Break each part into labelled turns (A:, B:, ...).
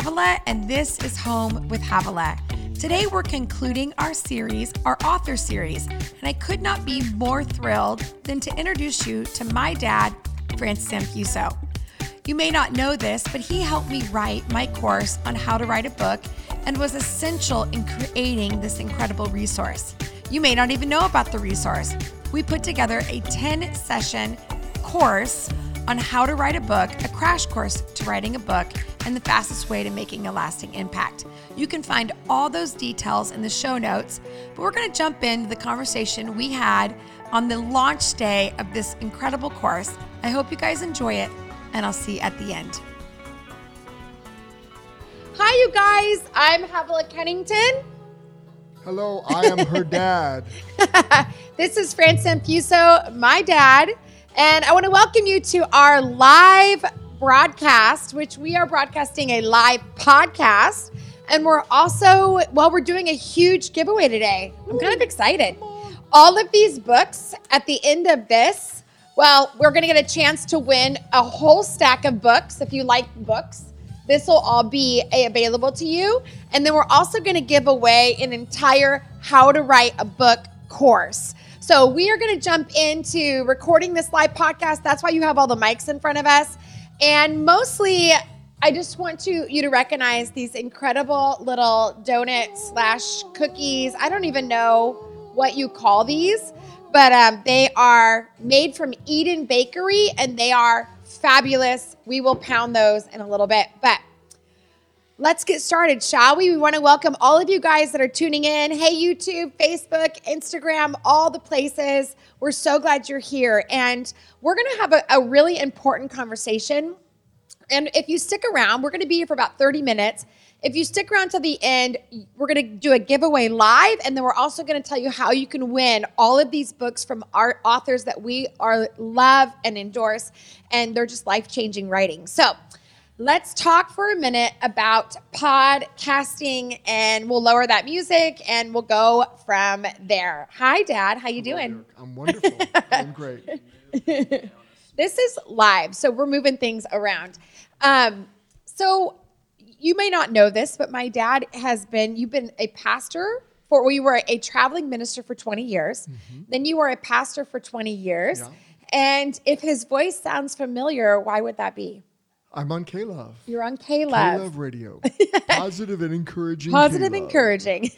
A: Havilah, and this is Home with Havilah. Today, we're concluding our series, our author series, and I could not be more thrilled than to introduce you to my dad, Francis Anfuso. You may not know this, but he helped me write my course on how to write a book and was essential in creating this incredible resource. You may not even know about the resource. We put together a 10 session course on how to write a book, a crash course to writing a book, and the fastest way to making a lasting impact. You can find all those details in the show notes, but we're going to jump into the conversation we had on the launch day of this incredible course. I hope you guys enjoy it, and I'll see you at the end. Hi, you guys. I'm Havilah Cunnington.
B: Hello, I am her dad.
A: this is Francis Anfuso, my dad. And I want to welcome you to our live broadcast, which we are broadcasting a live podcast. And we're also, well, we're doing a huge giveaway today. I'm kind of excited. All of these books at the end of this, well, we're going to get a chance to win a whole stack of books if you like books. This will all be available to you. And then we're also going to give away an entire How to Write a Book course. So we are going to jump into recording this live podcast. That's why you have all the mics in front of us. And mostly, I just want to you to recognize these incredible little donuts slash cookies. I don't even know what you call these, but um, they are made from Eden Bakery and they are fabulous. We will pound those in a little bit, but let's get started, shall we? We want to welcome all of you guys that are tuning in. Hey, YouTube, Facebook, Instagram, all the places. We're so glad you're here. And we're going to have a, a, really important conversation. And if you stick around, we're going to be here for about 30 minutes. If you stick around to the end, we're going to do a giveaway live, and then we're also going to tell you how you can win all of these books from our authors that we are love and endorse, and they're just life changing writing. So, let's talk for a minute about podcasting and we'll lower that music and we'll go from there. Hi dad. How you doing?
B: i'm wonderful. I'm great.
A: This is live so we're moving things around. Um, so you may not know this but my dad has been you've been a pastor for well, you were a traveling minister for 20 years. Mm-hmm. then you were a pastor for 20 years. Yeah. and if his voice sounds familiar why would that be
B: I'm on K-Love.
A: You're on K-Love.
B: K-Love Radio. Positive and encouraging.
A: Positive,
B: K-Love.
A: encouraging.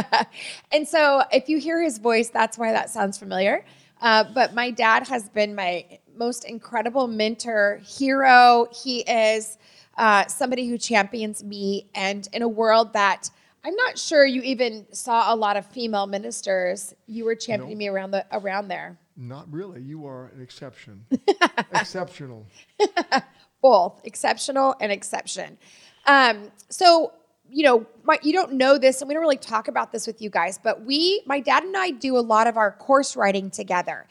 A: and so if you hear his voice, that's why that sounds familiar. Uh, but my dad has been my most incredible mentor, hero. He is uh, somebody who champions me. And in a world that I'm not sure you even saw a lot of female ministers, you were championing nope. me around the around there.
B: Not really. You are an exception. Exceptional
A: both exceptional and exception. Um, so, you know, my, you don't know this, and we don't really talk about this with you guys, but we, my dad and I, do a lot of our course writing together.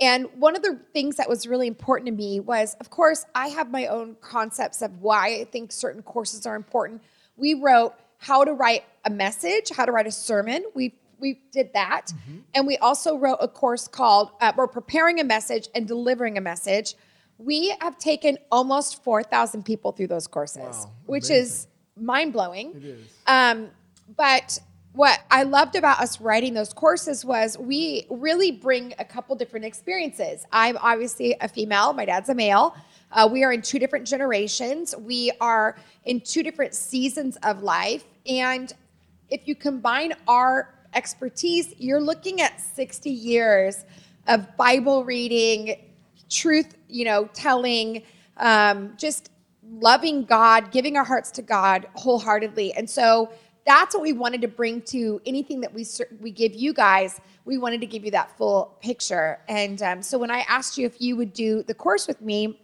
A: And one of the things that was really important to me was, of course, I have my own concepts of why I think certain courses are important. We wrote how to write a message, how to write a sermon. We we did that, mm-hmm. and we also wrote a course called uh, "We're Preparing a Message and Delivering a Message." We have taken almost 4,000 people through those courses, wow, which is mind blowing.
B: It is.
A: Um, but what I loved about us writing those courses was we really bring a couple different experiences. I'm obviously a female, my dad's a male. Uh, we are in two different generations, we are in two different seasons of life. And if you combine our expertise, you're looking at 60 years of Bible reading, truth, you know, telling, um, just loving God, giving our hearts to God wholeheartedly. And so that's what we wanted to bring to anything that we we give you guys. We wanted to give you that full picture. And um, so when I asked you if you would do the course with me,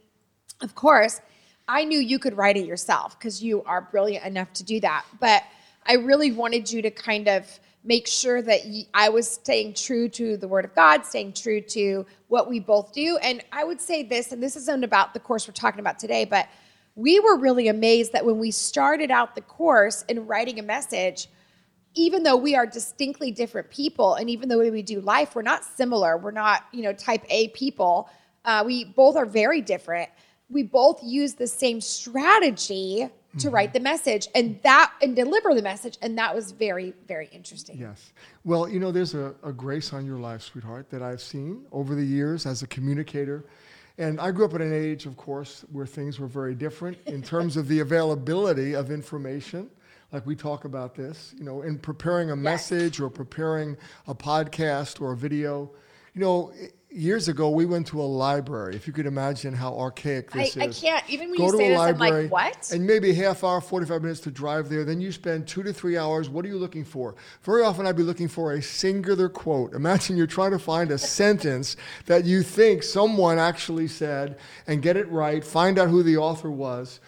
A: of course, I knew you could write it yourself because you are brilliant enough to do that. But I really wanted you to kind of make sure that I was staying true to the Word of God, staying true to what we both do. And I would say this, and this isn't about the course we're talking about today, but we were really amazed that when we started out the course in writing a message, even though we are distinctly different people, and even though we do life, we're not similar. We're not, you know, type A people. Uh, we both are very different. We both use the same strategy to write the message and that and deliver the message and that was very very interesting
B: Yes. Well, you know, there's a, a grace on your life, sweetheart, that I've seen over the years as a communicator. And I grew up at an age, of course, where things were very different in terms of the availability of information. Like we talk about this, you know, in preparing a message or preparing a podcast or a video. You know, years ago, we went to a library. If you could imagine how archaic
A: I,
B: this
A: I
B: is.
A: can't even when
B: Go
A: you
B: to
A: say
B: a
A: this
B: library
A: i'm like what
B: and maybe half hour, 45 minutes to drive there. Then you spend two to three hours. What are you looking for? Very often I'd be looking for a singular quote. Imagine you're trying to find a sentence that you think someone actually said and get it right, find out who the author was.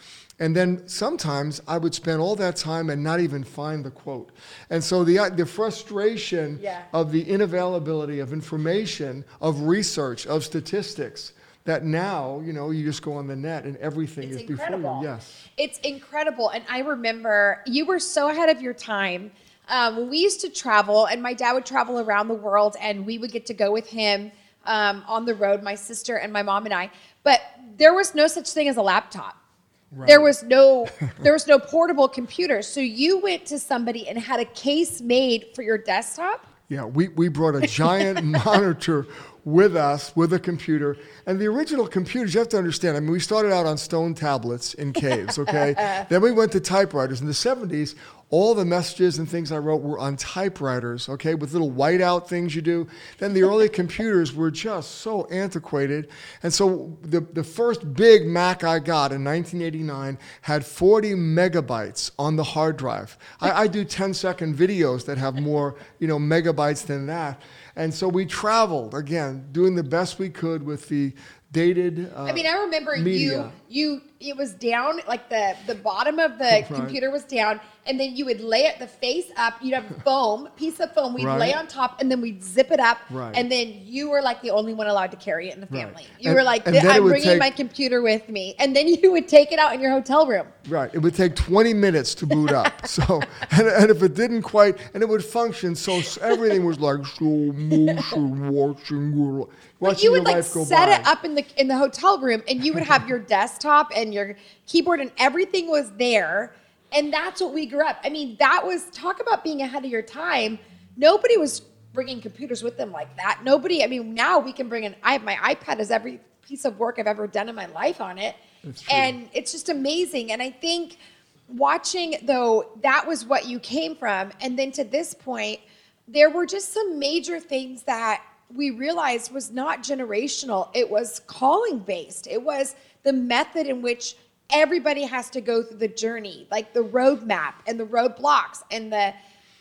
B: And then sometimes I would spend all that time and not even find the quote. And so the, the frustration
A: Yeah.
B: of the inavailability of information, of research, of statistics, that now, you know, you just go on the net and everything
A: It's
B: is before you. Yes.
A: It's incredible. And I remember you were so ahead of your time. Um, we used to travel, and my dad would travel around the world, and we would get to go with him um, on the road, my sister and my mom and I. But there was no such thing as a laptop. There was no there was no portable computer. So you went to somebody and had a case made for your desktop.
B: Yeah, we, we brought a giant monitor with us with a computer. And the original computers, you have to understand, I mean, we started out on stone tablets in caves, okay? then we went to typewriters. In the 70s, all the messages and things I wrote were on typewriters, okay, with little whiteout things you do. Then the early computers were just so antiquated. And so the, the first big Mac I got in 1989 had 40 megabytes on the hard drive. I, I do 10 second videos that have more, you know, megabytes than that. And so we traveled again, doing the best we could with the dated. Uh,
A: I mean, I remember
B: media.
A: you you it was down like the the bottom of the
B: Right.
A: computer was down, and then you would lay it the face up. You'd have foam piece of foam. We'd lay on top, and then we'd zip it up,
B: Right.
A: and then you were like the only one allowed to carry it in the
B: Right.
A: family. You
B: And-
A: were like, I'm bringing
B: take-
A: my computer with me, and then you would take it out in your hotel room.
B: Right. It would take 20 minutes to boot up. So, and, and if it didn't quite, and it would function, so everything was like slow motion, watching,
A: But
B: watching
A: you would like set
B: by.
A: it up in the in the hotel room, and you would have your desktop and your keyboard, and everything was there. And that's what we grew up. I mean, that was talk about being ahead of your time. Nobody was bringing computers with them like that. Nobody. I mean, now we can bring an. I have my iPad has every piece of work I've ever done in my life on it, and it's just amazing. And I think watching though that was what you came from, and then to this point, there were just some major things that we realized was not generational. It was calling based. It was the method in which everybody has to go through the journey, like the roadmap and the roadblocks and the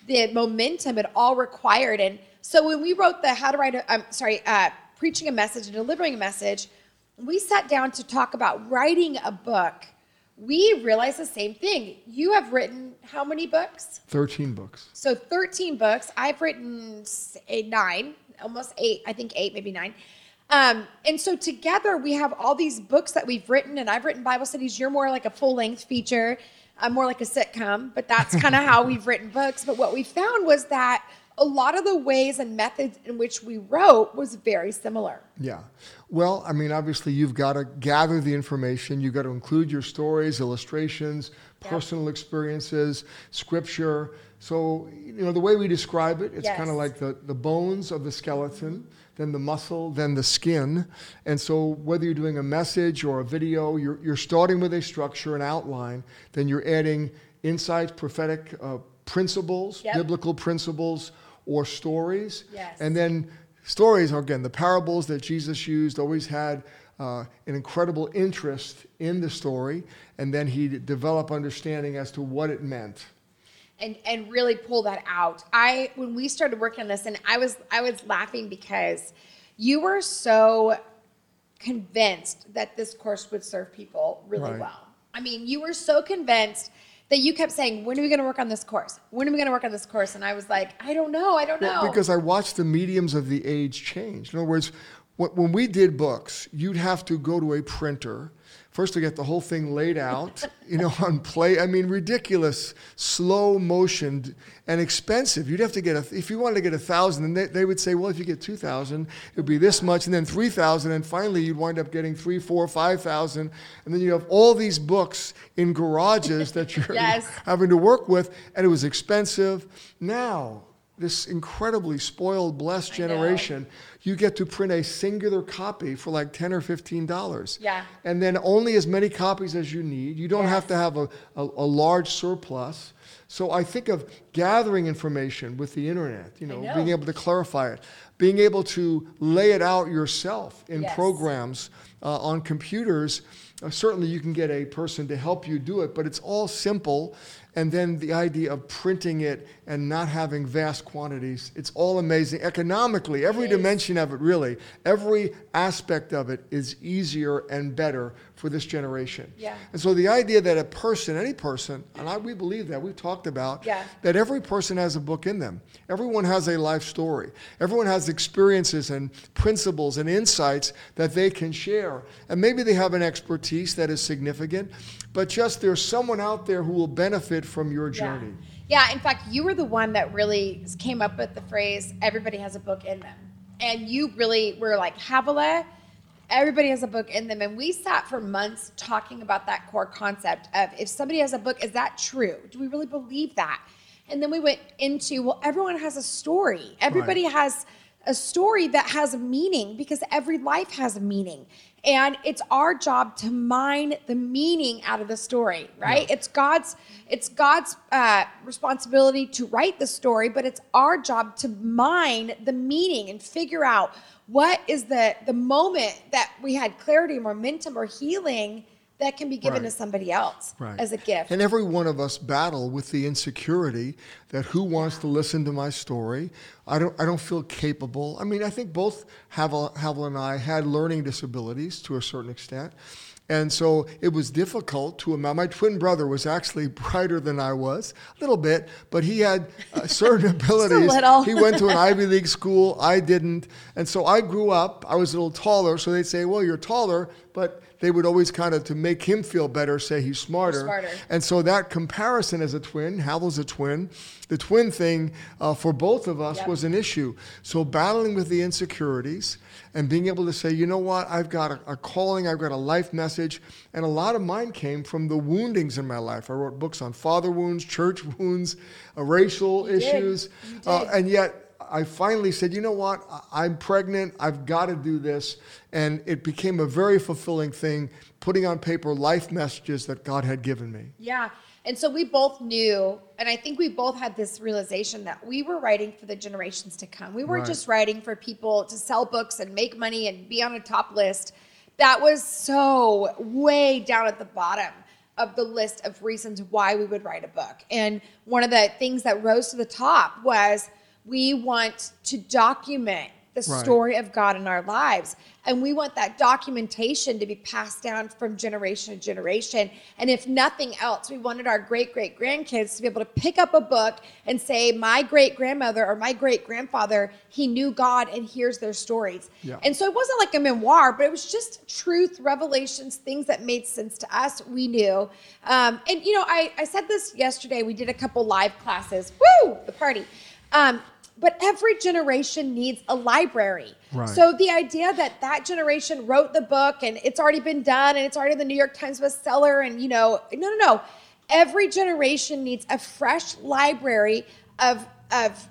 A: the momentum it all required. And so when we wrote the how to write, a, I'm sorry, uh, preaching a message and delivering a message, we sat down to talk about writing a book. We realized the same thing. You have written how many books?
B: 13 books.
A: So 13 books. I've written eight, nine, almost eight, I think eight, maybe nine. Um, and so together we have all these books that we've written, and I've written Bible studies. You're more like a full length feature. I'm more like a sitcom, but that's kind of how we've written books. But what we found was that a lot of the ways and methods in which we wrote was very similar.
B: Yeah. Well, I mean, obviously, you've got to gather the information. You've got to include your stories, illustrations, personal experiences, scripture. So, you know, the way we describe it, it's
A: Yes.
B: kind of like the, the bones of the skeleton, then the muscle, then the skin. And so, whether you're doing a message or a video, you're, you're starting with a structure, an outline, then you're adding insights, prophetic uh, principles,
A: Yep.
B: biblical principles, or stories.
A: Yes.
B: And then stories, again, the parables that Jesus used always had uh, an incredible interest in the story, and then he'd develop understanding as to what it meant.
A: And and really pull that out. I when we started working on this, and I was I was laughing because you were so convinced that this course would serve people really
B: Right.
A: well. I mean, you were so convinced that you kept saying, "When are we going to work on this course? When are we going to work on this course?" And I was like, "I don't know. I don't know."
B: Well, because I watched the mediums of the age change. In other words, when we did books, you'd have to go to a printer, First, we get the whole thing laid out, you know, on play. I mean, ridiculous, slow motion, and expensive. You'd have to get a, if you wanted to get a thousand, then they, they would say, well, if you get two thousand, it would be this much, and then three thousand, and finally you'd wind up getting three, four, five thousand, and then you have all these books in garages that you're
A: Yes.
B: having to work with, and it was expensive. Now, this incredibly spoiled, blessed generation, you get to print a singular copy for like 10 or 15 dollars.
A: Yeah.
B: And then only as many copies as you need. You don't have to have a, a, a large surplus. So I think of gathering information with the internet, you know,
A: know.
B: being able to clarify it, being able to lay it out yourself in
A: Yes.
B: programs uh, on computers. Uh, certainly, you can get a person to help you do it, but it's all simple. And then the idea of printing it and not having vast quantities, it's all amazing. Economically, every dimension of it, really, every aspect of it is easier and better for this generation.
A: Yeah.
B: And so the idea that a person, any person, and I, we believe that, we've talked about,
A: Yeah.
B: that every person has a book in them. Everyone has a life story. Everyone has experiences and principles and insights that they can share. And maybe they have an expertise that is significant, but just there's someone out there who will benefit from your journey.
A: Yeah. Yeah, in fact, you were the one that really came up with the phrase "everybody has a book in them," and you really were like Havilah. Everybody has a book in them, and we sat for months talking about that core concept of if somebody has a book, is that true? Do we really believe that? And then we went into well, everyone has a story. Everybody has a story that has a meaning because every life has a meaning. And it's our job to mine the meaning out of the story, right? It's God's it's God's uh, responsibility to write the story, but it's our job to mine the meaning and figure out what is the the moment that we had clarity, momentum, or healing that can be given
B: Right.
A: to somebody else
B: Right.
A: as a gift.
B: And every one of us battle with the insecurity that who wants to listen to my story? I don't, I don't feel capable. I mean, I think both Havel, Havel and I had learning disabilities to a certain extent. And so it was difficult to imagine. My twin brother was actually brighter than I was, a little bit, but he had uh, certain abilities. He went to an Ivy League school. I didn't. And so I grew up, I was a little taller. So they'd say, well, you're taller, but they would always kind of, to make him feel better, say he's smarter.
A: smarter.
B: And so that comparison as a twin, Havel's a twin, the twin thing uh, for both of us
A: Yep.
B: was an issue. So battling with the insecurities and being able to say, you know what, I've got a, a calling, I've got a life message. And a lot of mine came from the woundings in my life. I wrote books on father wounds, church wounds, uh, racial
A: You
B: issues. Uh, and yet, I finally said, you know what? I'm pregnant. I've got to do this. And it became a very fulfilling thing, putting on paper life messages that God had given me.
A: Yeah. And so we both knew, and I think we both had this realization that we were writing for the generations to come. We weren't
B: Right.
A: just writing for people to sell books and make money and be on a top list. That was so way down at the bottom of the list of reasons why we would write a book. And one of the things that rose to the top was we want to document the
B: Right.
A: story of God in our lives. And we want that documentation to be passed down from generation to generation. And if nothing else, we wanted our great great grandkids to be able to pick up a book and say, My great grandmother or my great grandfather, he knew God, and here's their stories.
B: Yeah.
A: And so it wasn't like a memoir, but it was just truth, revelations, things that made sense to us. We knew. Um, and, you know, I, I said this yesterday. We did a couple live classes. Woo! The party. Um, but every generation needs a library.
B: Right.
A: So the idea that that generation wrote the book and it's already been done and it's already in the New York Times bestseller and you know, no, no, no. Every generation needs a fresh library of of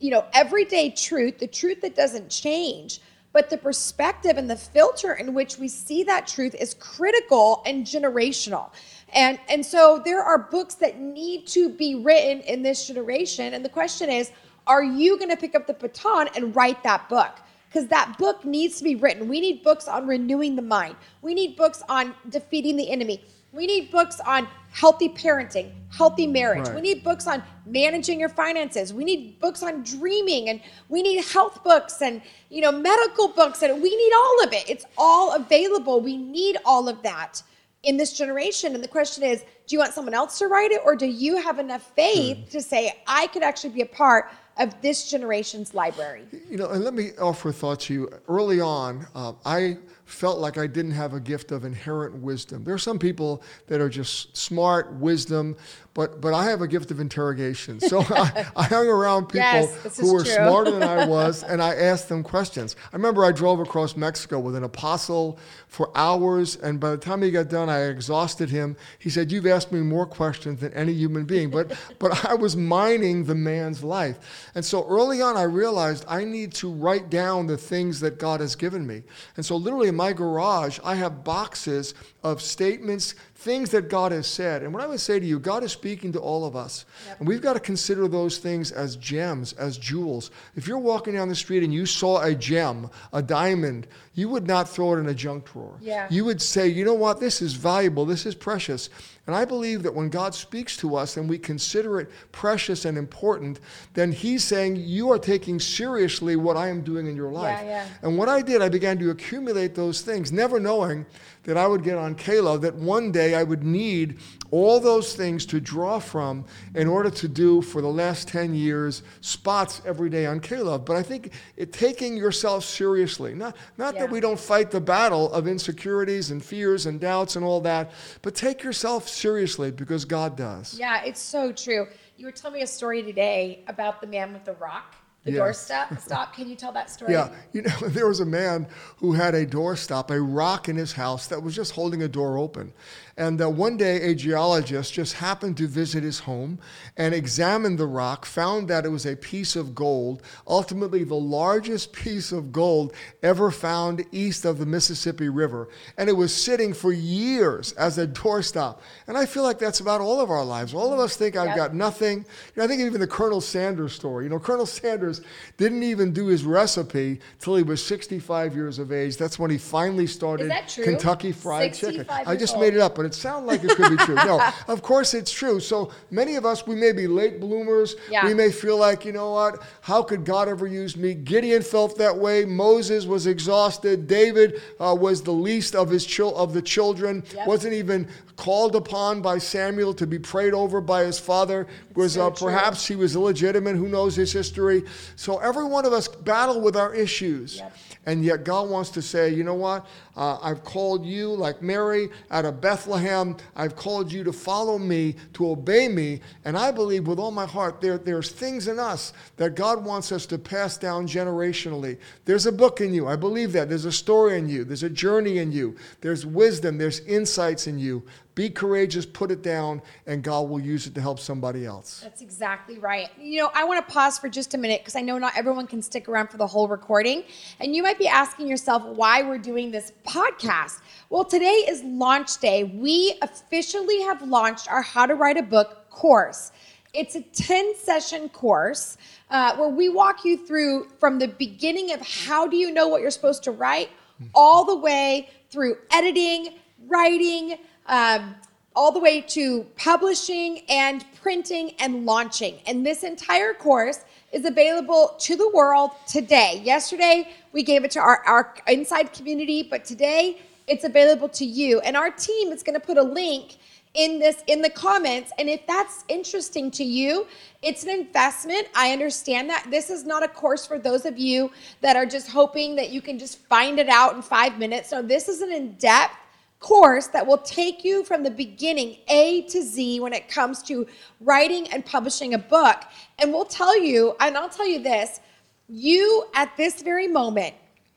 A: you know, everyday truth, the truth that doesn't change. But the perspective and the filter in which we see that truth is critical and generational. And and so there are books that need to be written in this generation. And the question is, are you going to pick up the baton and write that book? Because that book needs to be written. We need books on renewing the mind. We need books on defeating the enemy. We need books on healthy parenting, healthy marriage.
B: Right.
A: We need books on managing your finances. We need books on dreaming and we need health books and you know medical books and we need all of it. It's all available. We need all of that in this generation. And the question is, do you want someone else to write it or do you have enough faith hmm. to say I could actually be a part of this generation's library.
B: You know, and let me offer a thought to you. Early on, uh, I felt like I didn't have a gift of inherent wisdom. There are some people that are just smart, wisdom, but but I have a gift of interrogation. So I, I, hung around people
A: yes,
B: who were
A: true.
B: smarter than I was, and I asked them questions. I remember I drove across Mexico with an apostle for hours, and by the time he got done, I exhausted him. He said, "You've asked me more questions than any human being," but but I was mining the man's life, and so early on, I realized I need to write down the things that God has given me, and so literally my garage, I have boxes of statements, things that God has said. And what I would say to you, God is speaking to all of us. Yep. And we've got to consider those things as gems, as jewels. If you're walking down the street and you saw a gem, a diamond, you would not throw it in a junk drawer.
A: Yeah.
B: You would say, you know what, this is valuable, this is precious. And I believe that when God speaks to us and we consider it precious and important, then He's saying, You are taking seriously what I am doing in your life.
A: Yeah, yeah.
B: And what I did, I began to accumulate those things, never knowing that I would get on K-Love, that one day I would need all those things to draw from in order to do for the last 10 years spots every day on K-Love. But I think it, taking yourself seriously, not, not
A: Yeah.
B: that we don't fight the battle of insecurities and fears and doubts and all that, but take yourself seriously because God does.
A: Yeah, it's so true. You were telling me a story today about the man with the rock, the
B: Yes.
A: doorstop. Stop. Can you tell that story?
B: Yeah, you know, there was a man who had a doorstop, a rock in his house that was just holding a door open. And uh, one day, a geologist just happened to visit his home and examined the rock, found that it was a piece of gold, ultimately the largest piece of gold ever found east of the Mississippi River. And it was sitting for years as a doorstop. And I feel like that's about all of our lives. All of us think I've
A: Yep.
B: got nothing. You know, I think even the Colonel Sanders story. You know, Colonel Sanders didn't even do his recipe till he was 65 years of age. That's when he finally started? Kentucky Fried Chicken.
A: 65
B: I just
A: old.
B: made it up, but it sounded like it could be true. No, of course it's true. So many of us, we may be late bloomers.
A: Yeah.
B: We may feel like, you know what? How could God ever use me? Gideon felt that way. Moses was exhausted. David uh, was the least of his chil- of the children.
A: Yep.
B: Wasn't even called upon by Samuel to be prayed over by his father. Was
A: so
B: uh, perhaps he was illegitimate. Who knows his history? So every one of us battle with our issues.
A: Yep.
B: And yet God wants to say, you know what? Uh, I've called you, like Mary out of Bethlehem. I've called you to follow me, to obey me. And I believe with all my heart, there, there's things in us that God wants us to pass down generationally. There's a book in you. I believe that. There's a story in you. There's a journey in you. There's wisdom. There's insights in you. Be courageous, put it down, and God will use it to help somebody else.
A: That's exactly right. You know, I want to pause for just a minute because I know not everyone can stick around for the whole recording. And you might be asking yourself why we're doing this podcast. Well, today is launch day. We officially have launched our How to Write a Book course. It's a 10 session course uh, where we walk you through from the beginning of how do you know what you're supposed to write all the way through editing, writing, um, all the way to publishing and printing and launching. And this entire course is available to the world today. Yesterday, we gave it to our, our inside community, but today it's available to you. And our team is going to put a link in this in the comments and if that's interesting to you it's an investment i understand that this is not a course for those of you that are just hoping that you can just find it out in five minutes no this is an in-depth course that will take you from the beginning A to Z when it comes to writing and publishing a book. And we'll tell you, and I'll tell you this you at this very moment,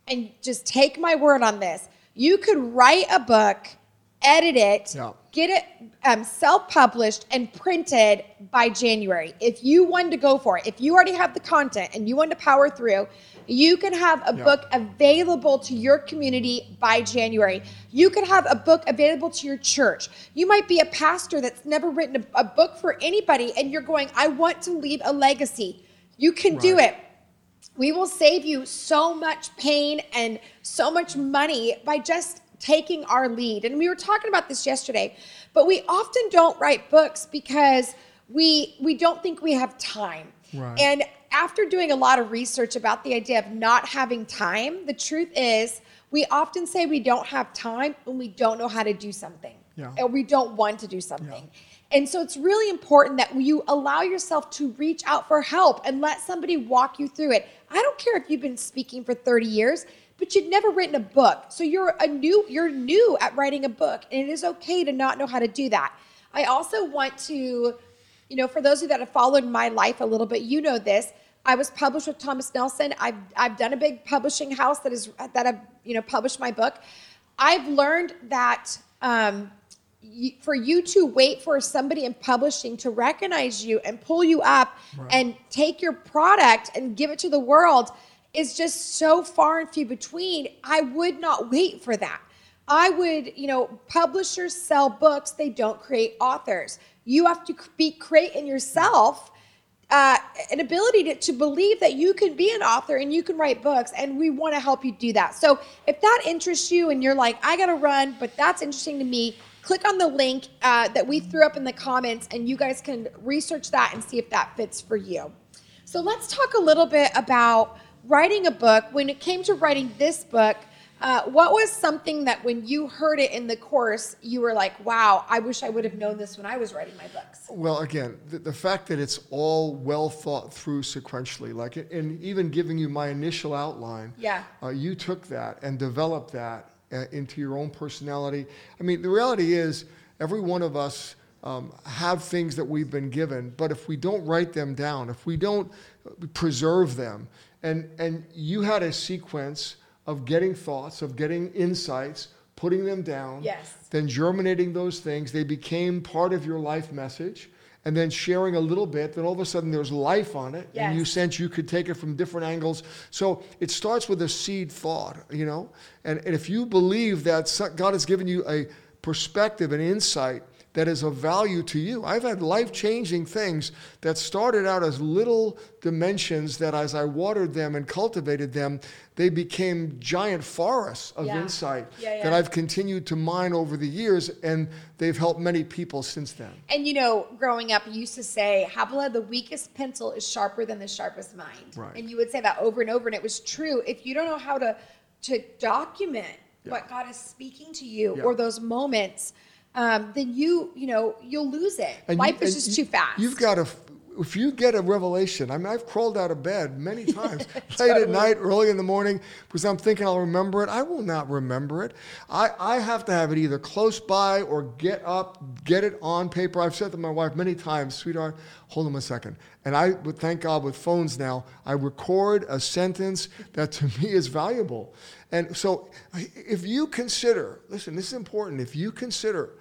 A: and just take my word on this, you could write a book, edit it,
B: Yeah.
A: get it um, self published and printed by January. If you wanted to go for it, if you already have the content and you want to power through, you can have a
B: Yeah.
A: book available to your community by January. You could have a book available to your church. You might be a pastor that's never written a, a book for anybody and you're going, I want to leave a legacy. You can do it. We will save you so much pain and so much money by just taking our lead. And we were talking about this yesterday, but we often don't write books because we we don't think we have time.
B: Right.
A: And after doing a lot of research about the idea of not having time, the truth is we often say we don't have time when we don't know how to do something
B: Yeah.
A: or we don't want to do something. And so it's really important that you allow yourself to reach out for help and let somebody walk you through it. I don't care if you've been speaking for 30 years, but you've never written a book. So you're a new you're new at writing a book and it is okay to not know how to do that. I also want to you know, for those of you that have followed my life a little bit, you know this. I was published with Thomas Nelson. I've I've done a big publishing house that is that have you know published my book. I've learned that um, you, for you to wait for somebody in publishing to recognize you and pull you up right. and take your product and give it to the world is just so far and few between. I would not wait for that. I would, you know, publishers sell books, they don't create authors. You have to be creating yourself uh, an ability to, to believe that you can be an author and you can write books, and we want to help you do that. So if that interests you and you're like, I got to run, but that's interesting to me, click on the link uh, that we threw up in the comments, and you guys can research that and see if that fits for you. So let's talk a little bit about writing a book. When it came to writing this book, uh, what was something that when you heard it in the course, you were like, wow, I wish I would have known this when I was writing my books?
B: Well, again, the, the fact that it's all well thought through sequentially, like, and even giving you my initial outline,
A: yeah,
B: uh, you took that and developed that uh, into your own personality. I mean, the reality is, every one of us um, have things that we've been given, but if we don't write them down, if we don't preserve them, and, and you had a sequence of getting thoughts, of getting insights, putting them down,
A: yes.
B: then germinating those things. They became part of your life message. And then sharing a little bit, then all of a sudden there's life on it,
A: yes.
B: and you sense you could take it from different angles. So it starts with a seed thought, you know? And, and if you believe that God has given you a perspective, an insight that is of value to you. I've had life changing things that started out as little dimensions that as I watered them and cultivated them, they became giant forests of
A: yeah.
B: insight
A: yeah, yeah.
B: that I've continued to mine over the years, and they've helped many people since then.
A: And you know, growing up, you used to say, Habla, the weakest pencil is sharper than the sharpest mind.
B: Right.
A: And you would say that over and over, and it was true. If you don't know how to, to document what God is speaking to you or those moments, um, then you, you know, you'll lose it. And Life you, is just
B: you,
A: too fast.
B: You've got to, if you get a revelation, I mean, I've crawled out of bed many times, late at night, early in the morning, because I'm thinking I'll remember it. I will not remember it. I, I have to have it either close by or get up, get it on paper. I've said to my wife many times, sweetheart, hold on a second. And I would thank God with phones now, I record a sentence that to me is valuable. And so if you consider, listen, this is important. If you consider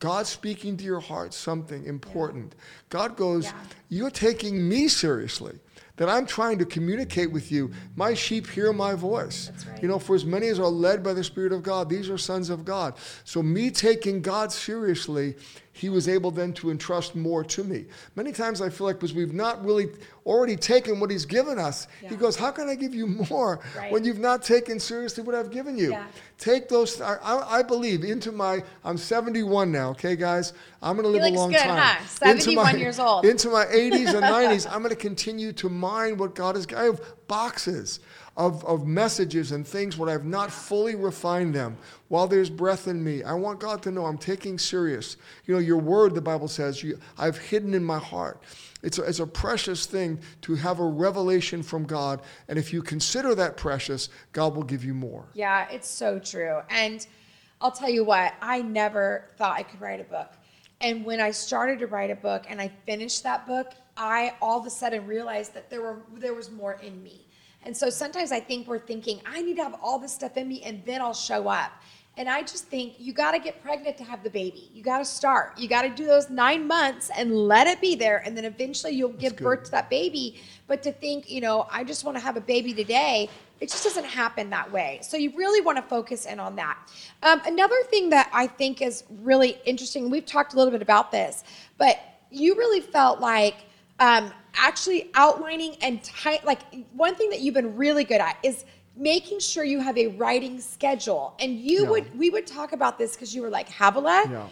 B: God speaking to your heart something important, yeah. God goes, yeah. You're taking me seriously that I'm trying to communicate with you. My sheep hear my voice.
A: Right.
B: You know, for as many as are led by the Spirit of God, these are sons of God. So, me taking God seriously he was able then to entrust more to me. Many times I feel like because we've not really already taken what he's given us, yeah. he goes, How can I give you more right. when you've not taken seriously what I've given you?
A: Yeah.
B: Take those, I, I, believe, into my, I'm 71 now, okay, guys? I'm going to live
A: a
B: long
A: good,
B: time.
A: Huh? 71
B: my,
A: years old.
B: Into my 80s and 90s, I'm going to continue to mine what God has. Given. I have boxes of, of messages and things where I've not fully refined them while there's breath in me. I want God to know I'm taking serious. You know, your word, the Bible says, you, I've hidden in my heart. It's a, it's a precious thing to have a revelation from God. And if you consider that precious, God will give you more.
A: Yeah, it's so true. And I'll tell you what, I never thought I could write a book. And when I started to write a book and I finished that book, I all of a sudden realized that there were there was more in me. And so sometimes I think we're thinking, I need to have all this stuff in me and then I'll show up. And I just think you got to get pregnant to have the baby. You got to start. You got to do those nine months and let it be there. And then eventually you'll give birth to that baby. But to think, you know, I just want to have a baby today, it just doesn't happen that way. So you really want to focus in on that. Um, another thing that I think is really interesting, we've talked a little bit about this, but you really felt like um, actually outlining and type like one thing that you've been really good at is making sure you have a writing schedule and you yeah. would we would talk about this because you were like Havilah yeah.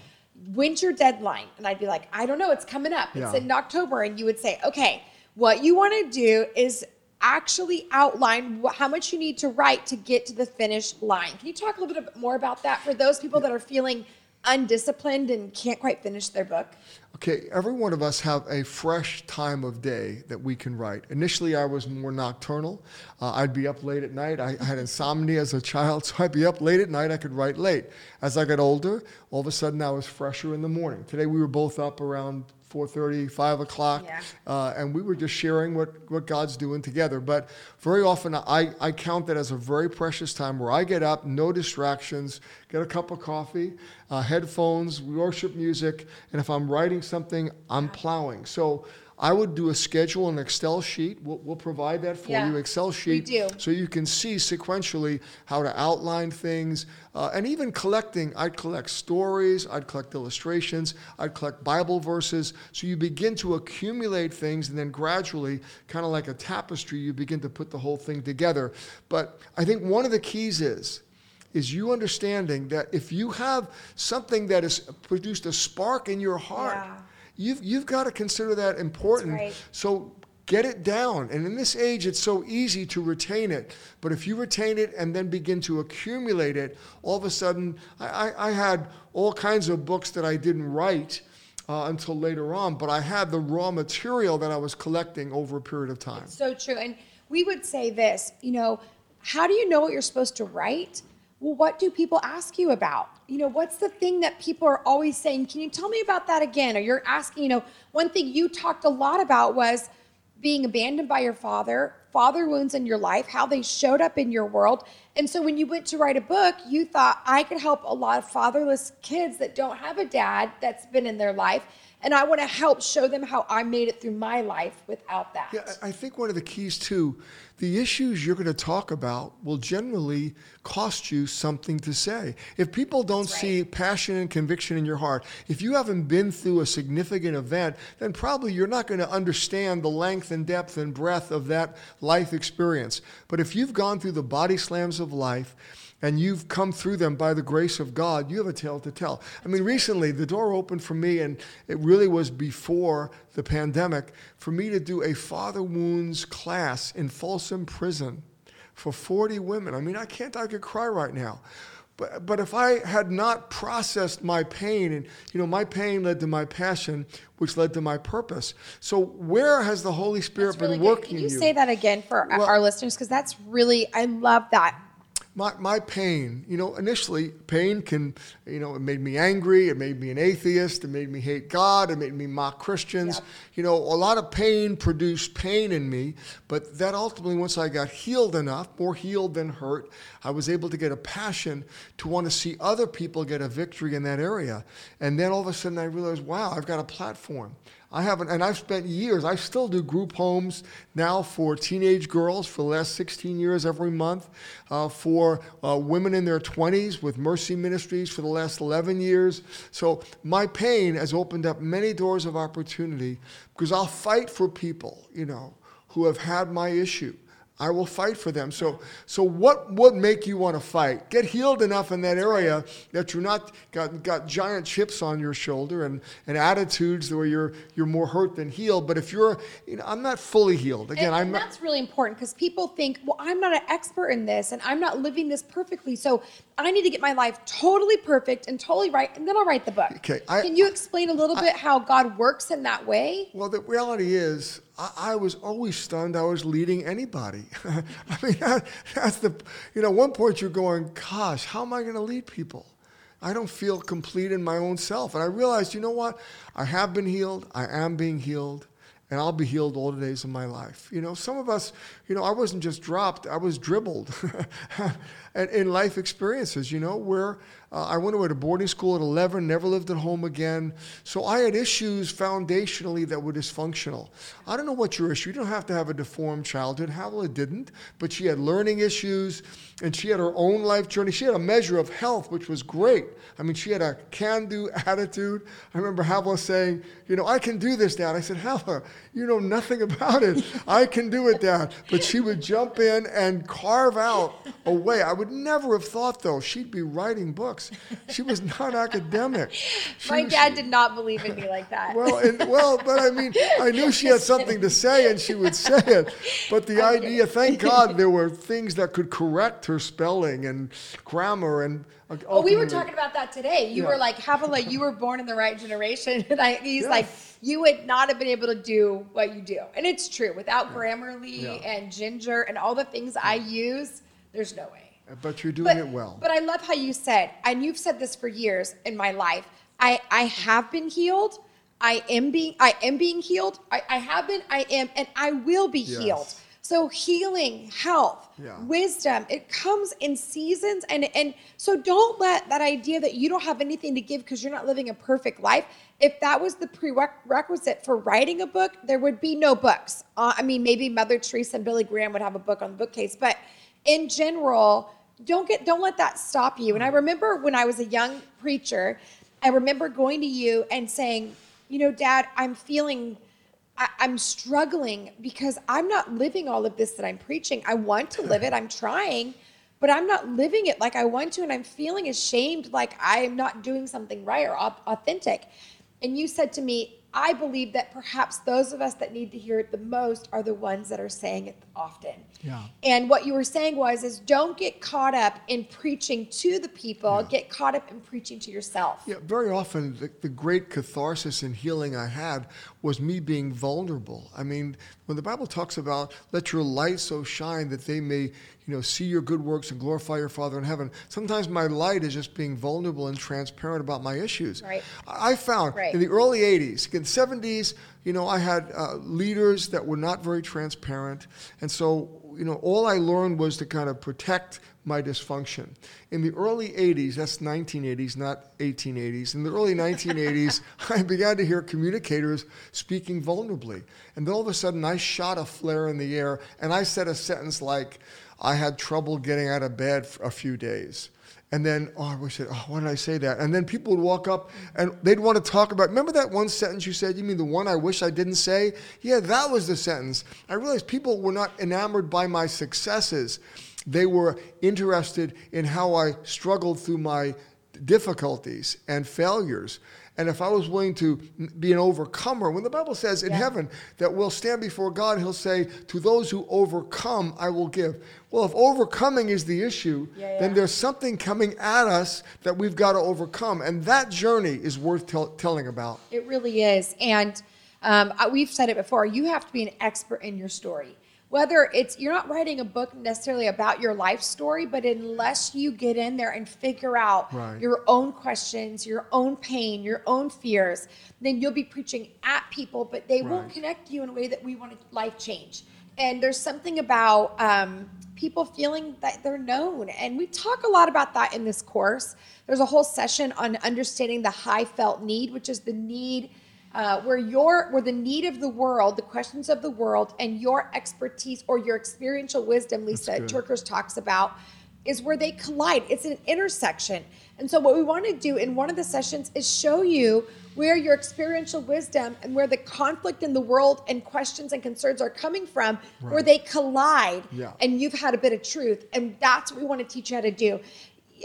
A: when's your deadline and i'd be like i don't know it's coming up it's yeah. in october and you would say okay what you want to do is actually outline how much you need to write to get to the finish line can you talk a little bit more about that for those people that are feeling undisciplined and can't quite finish their book?
B: Okay, every one of us have a fresh time of day that we can write. Initially, I was more nocturnal. Uh, I'd be up late at night. I, I had insomnia as a child, so I'd be up late at night. I could write late. As I got older, all of a sudden I was fresher in the morning. Today we were both up around 4.30 5 o'clock
A: Yeah.
B: uh, and we were just sharing what, what god's doing together. But very often I, I count that as a very precious time where i get up no distractions get a cup of coffee uh, headphones worship music and if i'm writing something i'm plowing. So i would do a schedule an excel sheet we'll, we'll provide that for
A: Yeah,
B: you excel sheet
A: do.
B: so you can see sequentially how to outline things uh, and even collecting i'd collect stories i'd collect illustrations i'd collect bible verses so you begin to accumulate things and then gradually kind of like a tapestry you begin to put the whole thing together but i think one of the keys is is you understanding that if you have something that has produced a spark in your heart
A: Yeah.
B: You've, you've got to consider that important
A: right.
B: so get it down. And in this age, it's so easy to retain it. But if you retain it and then begin to accumulate it, all of a sudden, I, I, I had all kinds of books that I didn't write uh, until later on, but I had the raw material that I was collecting over a period of time.
A: So true. And we would say this, you know, how do you know what you're supposed to write? Well, what do people ask you about? You know, what's the thing that people are always saying, can you tell me about that again? Or you're asking, you know, one thing you talked a lot about was being abandoned by your father, father wounds in your life, how they showed up in your world. And so when you went to write a book, you thought I could help a lot of fatherless kids that don't have a dad that's been in their life. And I want to help show them how I made it through my life without that.
B: Yeah, I think one of the keys too, the issues you're going to talk about will generally cost you something to say. If people don't
A: right.
B: see passion and conviction in your heart, if you haven't been through a significant event, then probably you're not going to understand the length and depth and breadth of that life experience. But if you've gone through the body slams of life, and you've come through them by the grace of God, you have a tale to tell. I mean, recently the door opened for me, and it really was before the pandemic, for me to do a father wounds class in Folsom Prison for 40 women. I mean, I can't, I could cry right now. But, but if I had not processed my pain, and you know, my pain led to my passion, which led to my purpose. So, where has the Holy Spirit
A: really
B: been
A: good.
B: working
A: Can you,
B: you?
A: say that again for
B: Well-
A: our listeners? Because that's really, I love that.
B: My, my pain, you know, initially pain can, you know, it made me angry, it made me an atheist, it made me hate God, it made me mock Christians.
A: Yep.
B: You know, a lot of pain produced pain in me, but that ultimately, once I got healed enough, more healed than hurt, I was able to get a passion to want to see other people get a victory in that area. And then all of a sudden I realized, wow, I've got a platform. I haven't, and I've spent years, I still do group homes now for teenage girls for the last 16 years every month, uh, for uh, women in their 20s with Mercy Ministries for the last 11 years. So my pain has opened up many doors of opportunity because I'll fight for people, you know, who have had my issue. I will fight for them. So, so what would make you want to fight? Get healed enough in that area that you're not got, got giant chips on your shoulder and, and attitudes where you're you're more hurt than healed. But if you're, you know, I'm not fully healed. Again,
A: and,
B: I'm
A: and
B: not.
A: that's really important because people think, well, I'm not an expert in this and I'm not living this perfectly. So I need to get my life totally perfect and totally right, and then I'll write the book.
B: Okay, I-
A: Can you explain a little bit how God works in that way?
B: Well, the reality is, I, I was always stunned I was leading anybody. I mean, that, that's the, you know, one point you're going, gosh, how am I going to lead people? I don't feel complete in my own self. And I realized, you know what? I have been healed. I am being healed. And I'll be healed all the days of my life. You know, some of us, you know, I wasn't just dropped, I was dribbled and in life experiences, you know, where uh, I went away to boarding school at 11, never lived at home again. So I had issues foundationally that were dysfunctional. I don't know what your issue. You don't have to have a deformed childhood. Howella didn't, but she had learning issues and she had her own life journey. She had a measure of health, which was great. I mean, she had a can-do attitude. I remember Havla saying, you know, I can do this, Dad. I said, Havla, You know nothing about it. I can do it, Dad. But she would jump in and carve out a way. I would never have thought, though, she'd be writing books. She was not academic. She
A: My dad did not believe in me like that.
B: well, and, well, but I mean, I knew she had something to say, and she would say it. But the
A: I'm
B: idea, thank God, there were things that could correct her spelling and grammar, and uh,
A: Oh, we were talking about that today. You
B: Yeah.
A: were like, Havilah, you were born in the right generation. And I, he's
B: Yeah.
A: like, you would not have been able to do what you do. And it's true. Without Grammarly
B: Yeah.
A: and Ginger and all the things I use, there's no way.
B: But you're doing
A: But,
B: it well.
A: but I love how you said, and you've said this for years in my life. I, I have been healed. I am being I am being healed. I, I have been, I am, and I will be
B: Yes.
A: healed. So healing, health,
B: Yeah.
A: wisdom, it comes in seasons. And and so don't let that idea that you don't have anything to give because you're not living a perfect life. If that was the prerequisite for writing a book, there would be no books. Uh, I mean, maybe Mother Teresa and Billy Graham would have a book on the bookcase, but in general, don't get don't let that stop you. And I mm-hmm. remember when I was a young preacher, I remember going to you and saying, you know, Dad, I'm feeling I, I'm struggling because I'm not living all of this that I'm preaching. I want to live it. I'm trying, but I'm not living it like I want to, and I'm feeling ashamed, like I'm not doing something right or au- authentic. And you said to me, I believe that perhaps those of us that need to hear it the most are the ones that are saying it often.
B: Yeah.
A: And what you were saying was is don't get caught up in preaching to the people, get caught up in preaching to yourself.
B: Yeah, very often the, the great catharsis and healing I had was me being vulnerable. I mean, when the Bible talks about let your light so shine that they may, you know, see your good works and glorify your Father in heaven. Sometimes my light is just being vulnerable and transparent about my issues.
A: Right.
B: I found
A: Right.
B: in the early 80s, in the 70s, you know, I had uh, leaders that were not very transparent. And so, you know, all I learned was to kind of protect my dysfunction. In the early 80s, that's 1980s, not 1880s, in the early 1980s, I began to hear communicators speaking vulnerably. And then all of a sudden, I shot a flare in the air and I said a sentence like, I had trouble getting out of bed for a few days. And then, oh, I wish it, oh, why did I say that? And then people would walk up and they'd want to talk about, remember that one sentence you said? You mean the one I wish I didn't say? Yeah, that was the sentence. I realized people were not enamored by my successes. They were interested in how I struggled through my difficulties and failures. And if I was willing to be an overcomer, when the Bible says in
A: Yeah.
B: heaven that we'll stand before God, He'll say, To those who overcome, I will give. Well, if overcoming is the issue,
A: Yeah,
B: then there's something coming at us that we've got to overcome. And that journey is worth tell telling about.
A: It really is. And um, we've said it before you have to be an expert in your story. Whether it's you're not writing a book necessarily about your life story, but unless you get in there and figure out
B: Right.
A: your own questions, your own pain, your own fears, then you'll be preaching at people, but they won't connect you in a way that we want to life change. And there's something about um, people feeling that they're known. And we talk a lot about that in this course. There's a whole session on understanding the high felt need, which is the need uh, where your where the need of the world, the questions of the world, and your expertise or your experiential wisdom,
B: Lysa.
A: TerKeurst talks about, is where they collide. It's an intersection. And so what we want to do in one of the sessions is show you where your experiential wisdom and where the conflict in the world and questions and concerns are coming from, where they collide
B: Yeah.
A: and you've had a bit of truth. And that's what we want to teach you how to do.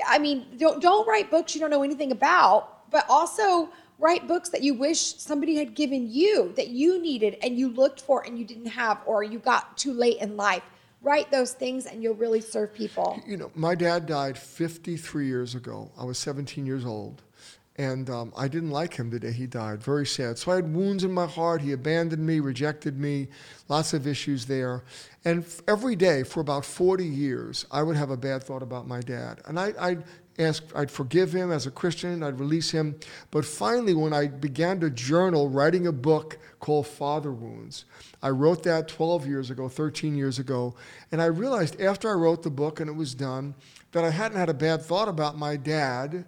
A: I mean, don't don't write books you don't know anything about, but also write books that you wish somebody had given you that you needed and you looked for and you didn't have or you got too late in life. Write those things and you'll really serve people.
B: You know, my dad died 53 years ago. I was 17 years old. And um, I didn't like him the day he died. Very sad. So I had wounds in my heart. He abandoned me, rejected me, lots of issues there. And f- every day for about 40 years, I would have a bad thought about my dad. And I, I'd ask, I'd forgive him as a Christian, I'd release him. But finally, when I began to journal, writing a book called Father Wounds, I wrote that 12 years ago, 13 years ago. And I realized after I wrote the book and it was done that I hadn't had a bad thought about my dad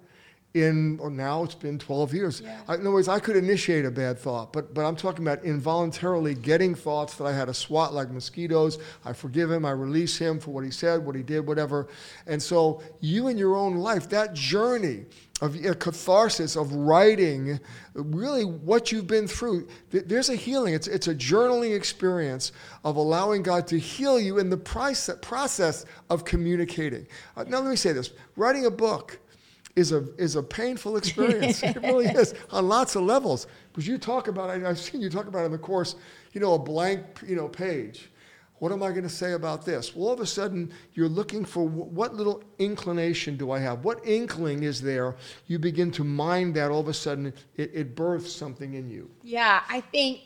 B: in or now it's been 12 years.
A: Yeah.
B: I, in other words, I could initiate a bad thought, but but I'm talking about involuntarily getting thoughts that I had to swat like mosquitoes. I forgive him, I release him for what he said, what he did, whatever. And so you in your own life, that journey of a catharsis of writing really what you've been through th- there's a healing it's, it's a journaling experience of allowing god to heal you in the price, process of communicating uh, now let me say this writing a book is a is a painful experience. it really is on lots of levels. Because you talk about I've seen you talk about in the course, you know, a blank, you know, page. What am I going to say about this? Well, all of a sudden, you're looking for what little inclination do I have? What inkling is there? You begin to mind that. All of a sudden, it, it births something in you.
A: Yeah, I think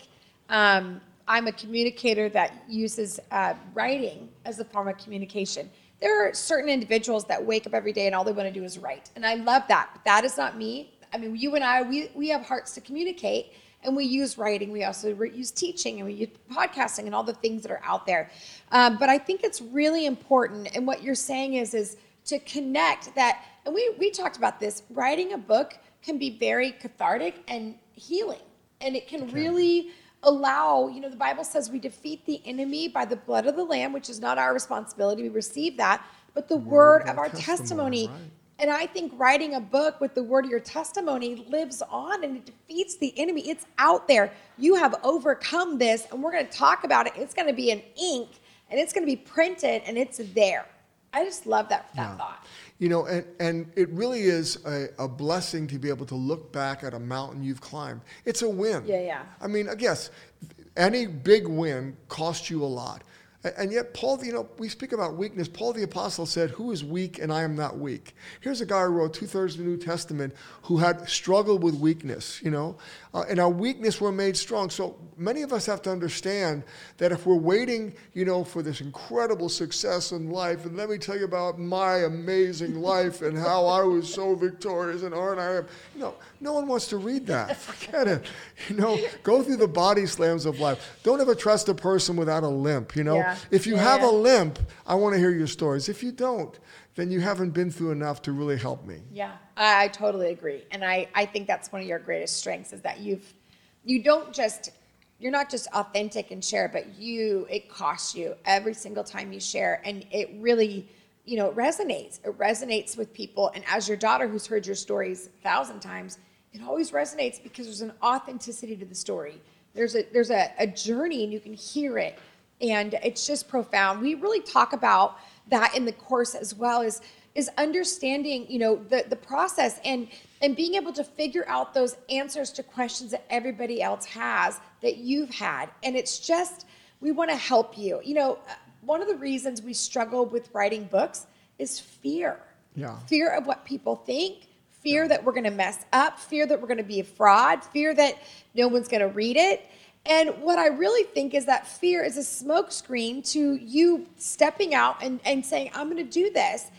A: um, I'm a communicator that uses uh, writing as a form of communication there are certain individuals that wake up every day and all they want to do is write. And I love that. But that is not me. I mean, you and I, we, we have hearts to communicate and we use writing. We also use teaching and we use podcasting and all the things that are out there. Um, but I think it's really important. And what you're saying is, is to connect that. And we, we talked about this writing a book can be very cathartic and healing. And it can okay. really allow, you know, the Bible says we defeat the enemy by the blood of the Lamb, which is not our responsibility. We receive that, but the word, word of our testimony. testimony. Right. And I think writing a book with the word of your testimony lives on and it defeats the enemy. It's out there. You have overcome this, and we're going to talk about it. It's going to be in ink and it's going to be printed and it's there. I just love that, that yeah. thought.
B: You know, and, and it really is a, a, blessing to be able to look back at a mountain you've climbed. It's a win.
A: Yeah, yeah.
B: I mean, uh, I guess any big win costs you a lot. And yet, Paul, you know, we speak about weakness. Paul the Apostle said, Who is weak and I am not weak? Here's a guy who wrote two thirds of the New Testament who had struggled with weakness, you know, uh, and our weakness were made strong. So many of us have to understand that if we're waiting, you know, for this incredible success in life, and let me tell you about my amazing life and how I was so victorious and aren't I? You know, no one wants to read that. Forget it. You know, go through the body slams of life. Don't ever trust a person without a limp, you know. Yeah. If you yeah, have a limp, I want to hear your stories. If you don't, then you haven't been through enough to really help me.
A: Yeah, I, I totally agree. And I, I think that's one of your greatest strengths is that you've, you don't just, you're not just authentic and share, but you, it costs you every single time you share. And it really, you know, it resonates. It resonates with people. And as your daughter who's heard your stories a thousand times, it always resonates because there's an authenticity to the story. There's a there's a, a journey and you can hear it and it's just profound. We really talk about that in the course as well as is understanding, you know, the the process and and being able to figure out those answers to questions that everybody else has that you've had. And it's just we want to help you. You know, one of the reasons we struggle with writing books is fear.
B: Yeah.
A: Fear of what people think, fear that we're going to mess up, fear that we're going to be a fraud, fear that no one's going to read it. And what I really think is that fear is a smokescreen to you stepping out and, and saying, I'm going to do this.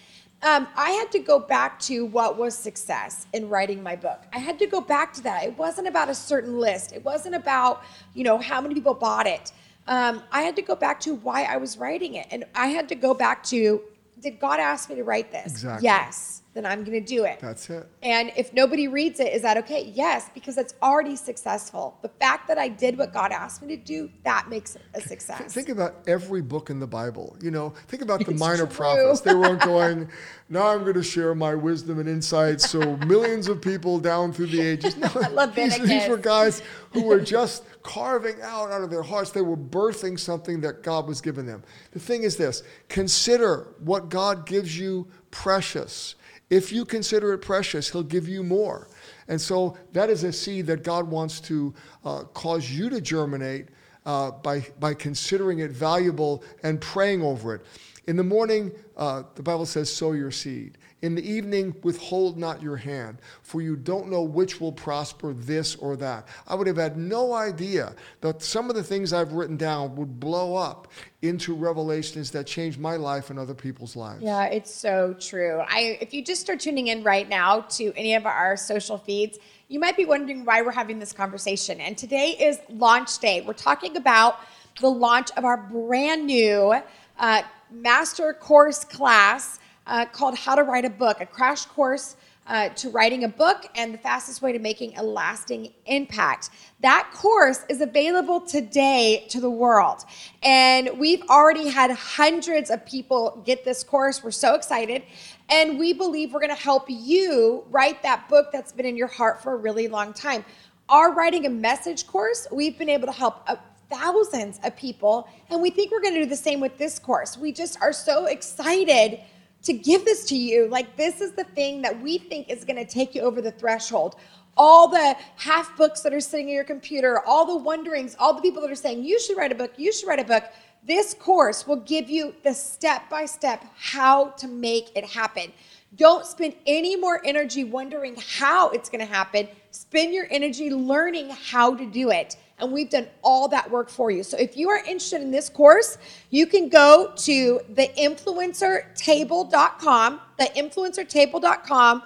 A: Um, I had to go back to what was success in writing my book. I had to go back to that. It wasn't about a certain list. It wasn't about, you know, how many people bought it. Um, I had to go back to why I was writing it. And I had to go back to, did God ask me to write this?
B: Exactly.
A: Yes then I'm going to do it.
B: That's it.
A: And if nobody reads it, is that okay? Yes, because it's already successful. The fact that I did what God asked me to do, that makes it a success.
B: Think about every book in the Bible. You know, think about the it's minor true. prophets. They weren't going, now I'm going to share my wisdom and insights so millions of people down through the ages. No,
A: I love
B: these, these were guys who were just carving out out of their hearts. They were birthing something that God was giving them. The thing is this consider what God gives you precious if you consider it precious, He'll give you more. And so that is a seed that God wants to uh, cause you to germinate uh, by, by considering it valuable and praying over it. In the morning, uh, the Bible says, sow your seed. In the evening, withhold not your hand, for you don't know which will prosper, this or that. I would have had no idea that some of the things I've written down would blow up into revelations that change my life and other people's lives.
A: Yeah, it's so true. I, if you just start tuning in right now to any of our social feeds, you might be wondering why we're having this conversation. And today is launch day. We're talking about the launch of our brand new uh, master course class uh, called How to Write a Book, a crash course uh, to writing a book and the fastest way to making a lasting impact. That course is available today to the world. And we've already had hundreds of people get this course. We're so excited. And we believe we're going to help you write that book that's been in your heart for a really long time. Our writing a message course, we've been able to help thousands of people. And we think we're going to do the same with this course. We just are so excited to give this to you. Like, this is the thing that we think is going to take you over the threshold. All the half books that are sitting in your computer, all the wonderings, all the people that are saying, you should write a book, you should write a book. This course will give you the step by step how to make it happen. Don't spend any more energy wondering how it's going to happen. Spend your energy learning how to do it and we've done all that work for you. So if you are interested in this course, you can go to theinfluencertable.com, theinfluencertable.com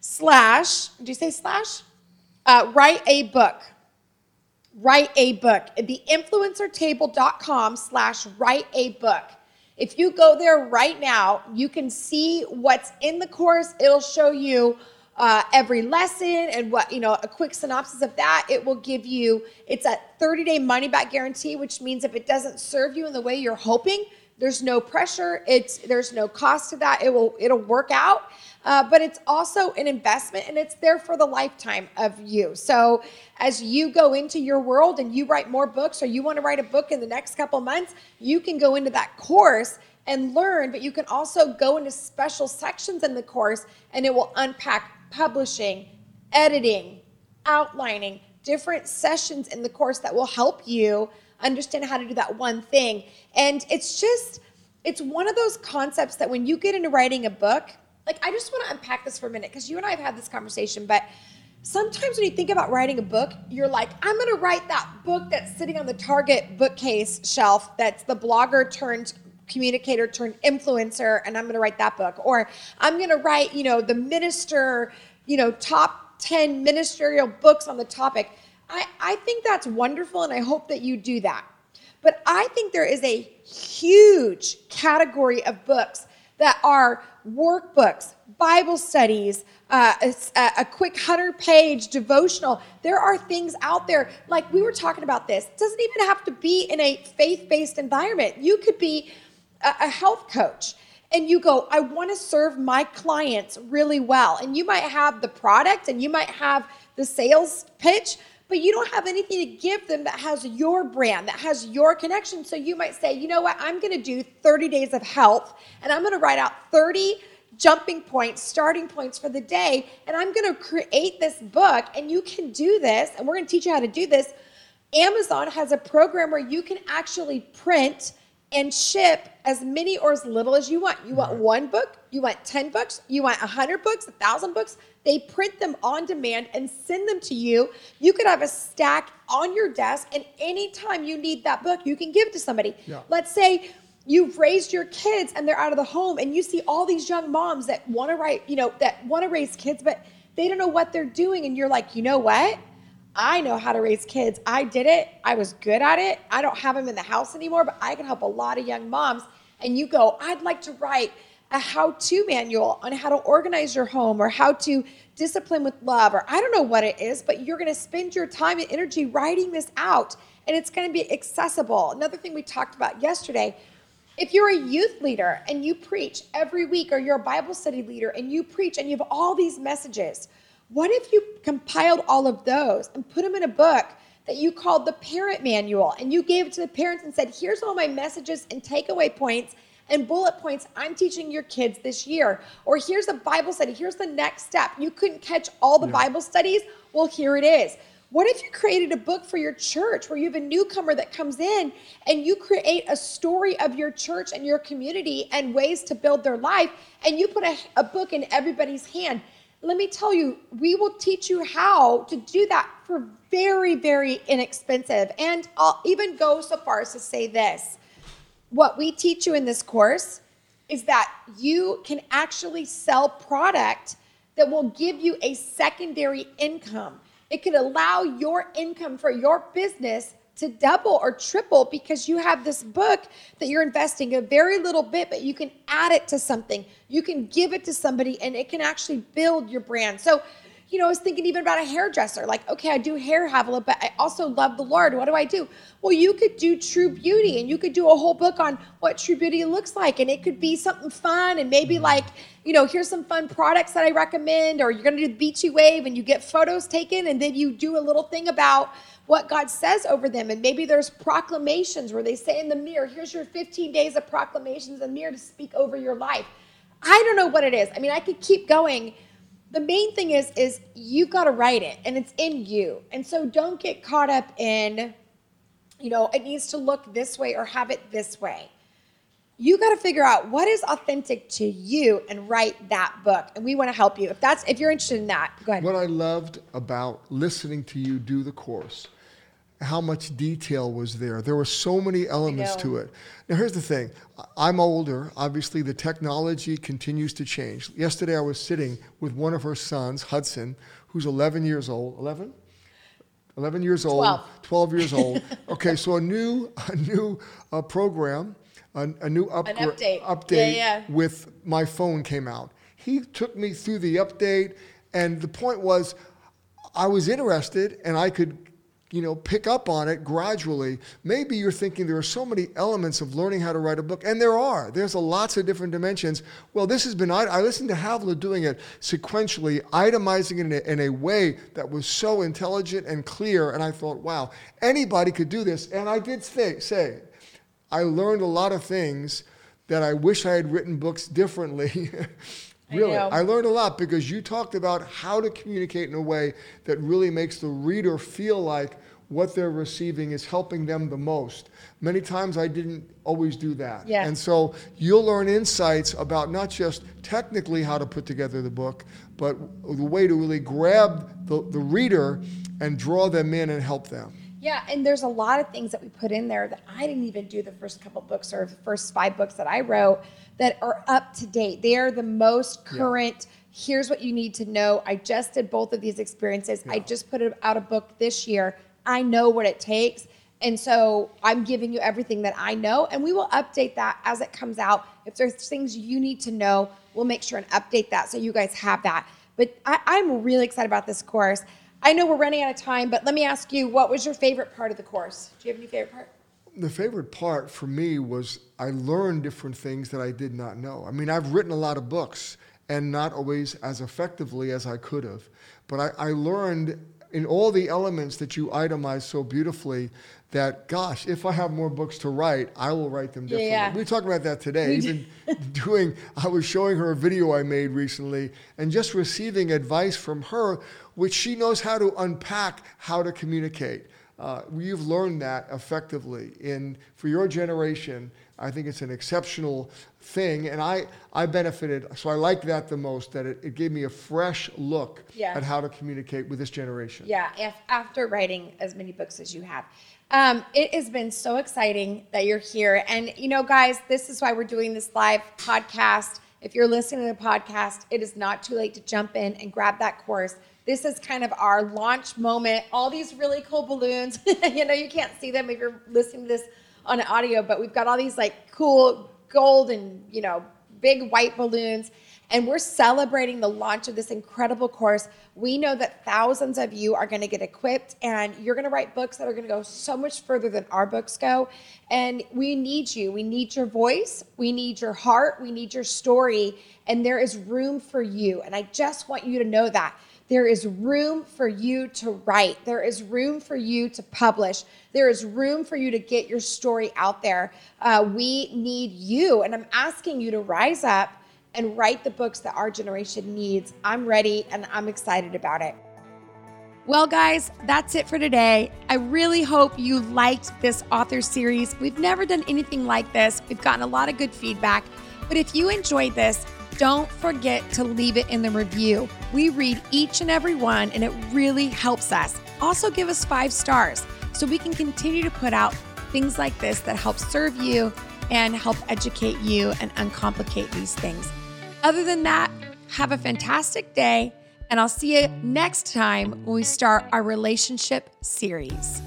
A: slash, did you say slash? Uh, write a book. Write a book. Theinfluencertable.com slash write a book. If you go there right now, you can see what's in the course. It'll show you uh, every lesson and what you know a quick synopsis of that it will give you it's a 30 day money back guarantee which means if it doesn't serve you in the way you're hoping there's no pressure it's there's no cost to that it will it'll work out. Uh, but it's also an investment and it's there for the lifetime of you. So as you go into your world and you write more books or you want to write a book in the next couple months you can go into that course and learn but you can also go into special sections in the course and it will unpack publishing, editing, outlining, different sessions in the course that will help you understand how to do that one thing. And it's just, it's one of those concepts that when you get into writing a book, like I just want to unpack this for a minute because you and I have had this conversation, but sometimes when you think about writing a book, you're like, I'm going to write that book that's sitting on the Target bookcase shelf that's the blogger turned communicator turned influencer and I'm going to write that book or I'm going to write, you know, the minister, you know, top 10 ministerial books on the topic. I, I think that's wonderful and I hope that you do that. But I think there is a huge category of books that are workbooks, Bible studies, uh, a, a, quick 100 page devotional. There are things out there, like we were talking about this. It doesn't even have to be in a faith based environment. You could be a health coach and you go, I want to serve my clients really well. And you might have the product and you might have the sales pitch, but you don't have anything to give them that has your brand, that has your connection. So you might say, you know what, I'm going to do 30 days of health and I'm going to write out 30 jumping points, starting points for the day. And I'm going to create this book and you can do this. And we're going to teach you how to do this. Amazon has a program where you can actually print and ship as many or as little as you want. You want one book, you want 10 books, you want 100 books, 1,000 books. They print them on demand and send them to you. You could have a stack on your desk, and anytime you need that book, you can give it to somebody. Yeah. Let's say you've raised your kids and they're out of the home, and you see all these young moms that want to write, you know, that want to raise kids, but they don't know what they're doing. And you're like, you know what? I know how to raise kids. I did it. I was good at it. I don't have them in the house anymore, but I can help a lot of young moms. And you go, I'd like to write a how to manual on how to organize your home or how to discipline with love, or I don't know what it is, but you're going to spend your time and energy writing this out and it's going to be accessible. Another thing we talked about yesterday if you're a youth leader and you preach every week, or you're a Bible study leader and you preach and you have all these messages, what if you compiled all of those and put them in a book that you called the parent manual and you gave it to the parents and said, here's all my messages and takeaway points and bullet points I'm teaching your kids this year. Or here's a Bible study, here's the next step. You couldn't catch all the yeah. Bible studies? Well, here it is. What if you created a book for your church where you have a newcomer that comes in and you create a story of your church and your community and ways to build their life and you put a, a book in everybody's hand? Let me tell you, we will teach you how to do that for very, very inexpensive. And I'll even go so far as to say this what we teach you in this course is that you can actually sell product that will give you a secondary income. It can allow your income for your business to double or triple because you have this book that you're investing a very little bit, but you can add it to something. You can give it to somebody and it can actually build your brand. So, you know, I was thinking even about a hairdresser. Like, okay, I do hair, Havilah, but I also love the Lord. What do I do? Well, you could do true beauty and you could do a whole book on what true beauty looks like. And it could be something fun and maybe mm-hmm. like, you know, here's some fun products that I recommend, or you're gonna do the beachy wave and you get photos taken and then you do a little thing about what God says over them. And maybe there's proclamations where they say in the mirror, here's your 15 days of proclamations in the mirror to speak over your life. I don't know what it is. I mean, I could keep going. The main thing is, is you've got to write it and it's in you. And so don't get caught up in, you know, it needs to look this way or have it this way. You got to figure out what is authentic to you and write that book. And we want to help you. If that's if you're interested in that, go ahead.
B: What I loved about listening to you do the course how much detail was there. There were so many elements to it. Now, here's the thing I'm older. Obviously, the technology continues to change. Yesterday, I was sitting with one of her sons, Hudson, who's 11 years old. 11? 11 years old,
A: 12,
B: 12 years old. Okay, so a new, a new uh, program, a, a new upgra-
A: update,
B: update
A: yeah, yeah.
B: with my phone came out. He took me through the update, and the point was, I was interested, and I could you know, pick up on it gradually. Maybe you're thinking there are so many elements of learning how to write a book, and there are. There's a lots of different dimensions. Well, this has been, I, I listened to Havilah doing it sequentially, itemizing it in a, in a way that was so intelligent and clear, and I thought, wow, anybody could do this. And I did say, say I learned a lot of things that I wish I had written books differently. Really, I, I, learned a lot because you talked about how to communicate in a way that really makes the reader feel like what they're receiving is helping them the most. Many times I didn't always do that.
A: Yeah.
B: And so you'll learn insights about not just technically how to put together the book, but the way to really grab the, the reader and draw them in and help them.
A: Yeah, and there's a lot of things that we put in there that I didn't even do the first couple books or the first five books that I wrote that are up to date. They are the most current. Yeah. Here's what you need to know. I just did both of these experiences. Yeah. I just put out a book this year. I know what it takes. And so I'm giving you everything that I know, and we will update that as it comes out. If there's things you need to know, we'll make sure and update that so you guys have that. But I, I'm really excited about this course. I know we're running out of time, but let me ask you, what was your favorite part of the course? Do you have any favorite part?
B: the favorite part for me was I learned different things that I did not know. I mean, I've written a lot of books and not always as effectively as I could have, but I, I learned in all the elements that you itemized so beautifully that gosh if i have more books to write i will write them differently
A: yeah.
B: we talked about that today even doing i was showing her a video i made recently and just receiving advice from her which she knows how to unpack how to communicate uh, you've learned that effectively in for your generation. I think it's an exceptional thing, and I, I benefited. So I like that the most. That it, it gave me a fresh look
A: yeah.
B: at how to communicate with this generation.
A: Yeah, if, after writing as many books as you have. Um, it has been so exciting that you're here. And, you know, guys, this is why we're doing this live podcast. If you're listening to the podcast, it is not too late to jump in and grab that course this is kind of our launch moment. All these really cool balloons. you know, you can't see them if you're listening to this on audio, but we've got all these like cool gold and, you know, big white balloons. And we're celebrating the launch of this incredible course. We know that thousands of you are going to get equipped and you're going to write books that are going to go so much further than our books go. And we need you. We need your voice. We need your heart. We need your story. And there is room for you. And I just want you to know that. There is room for you to write. There is room for you to publish. There is room for you to get your story out there. Uh, we need you. And I'm asking you to rise up and write the books that our generation needs. I'm ready and I'm excited about it. Well, guys, that's it for today. I really hope you liked this author series. We've never done anything like this, we've gotten a lot of good feedback. But if you enjoyed this, don't forget to leave it in the review. We read each and every one, and it really helps us. Also, give us five stars so we can continue to put out things like this that help serve you and help educate you and uncomplicate these things. Other than that, have a fantastic day, and I'll see you next time when we start our relationship series.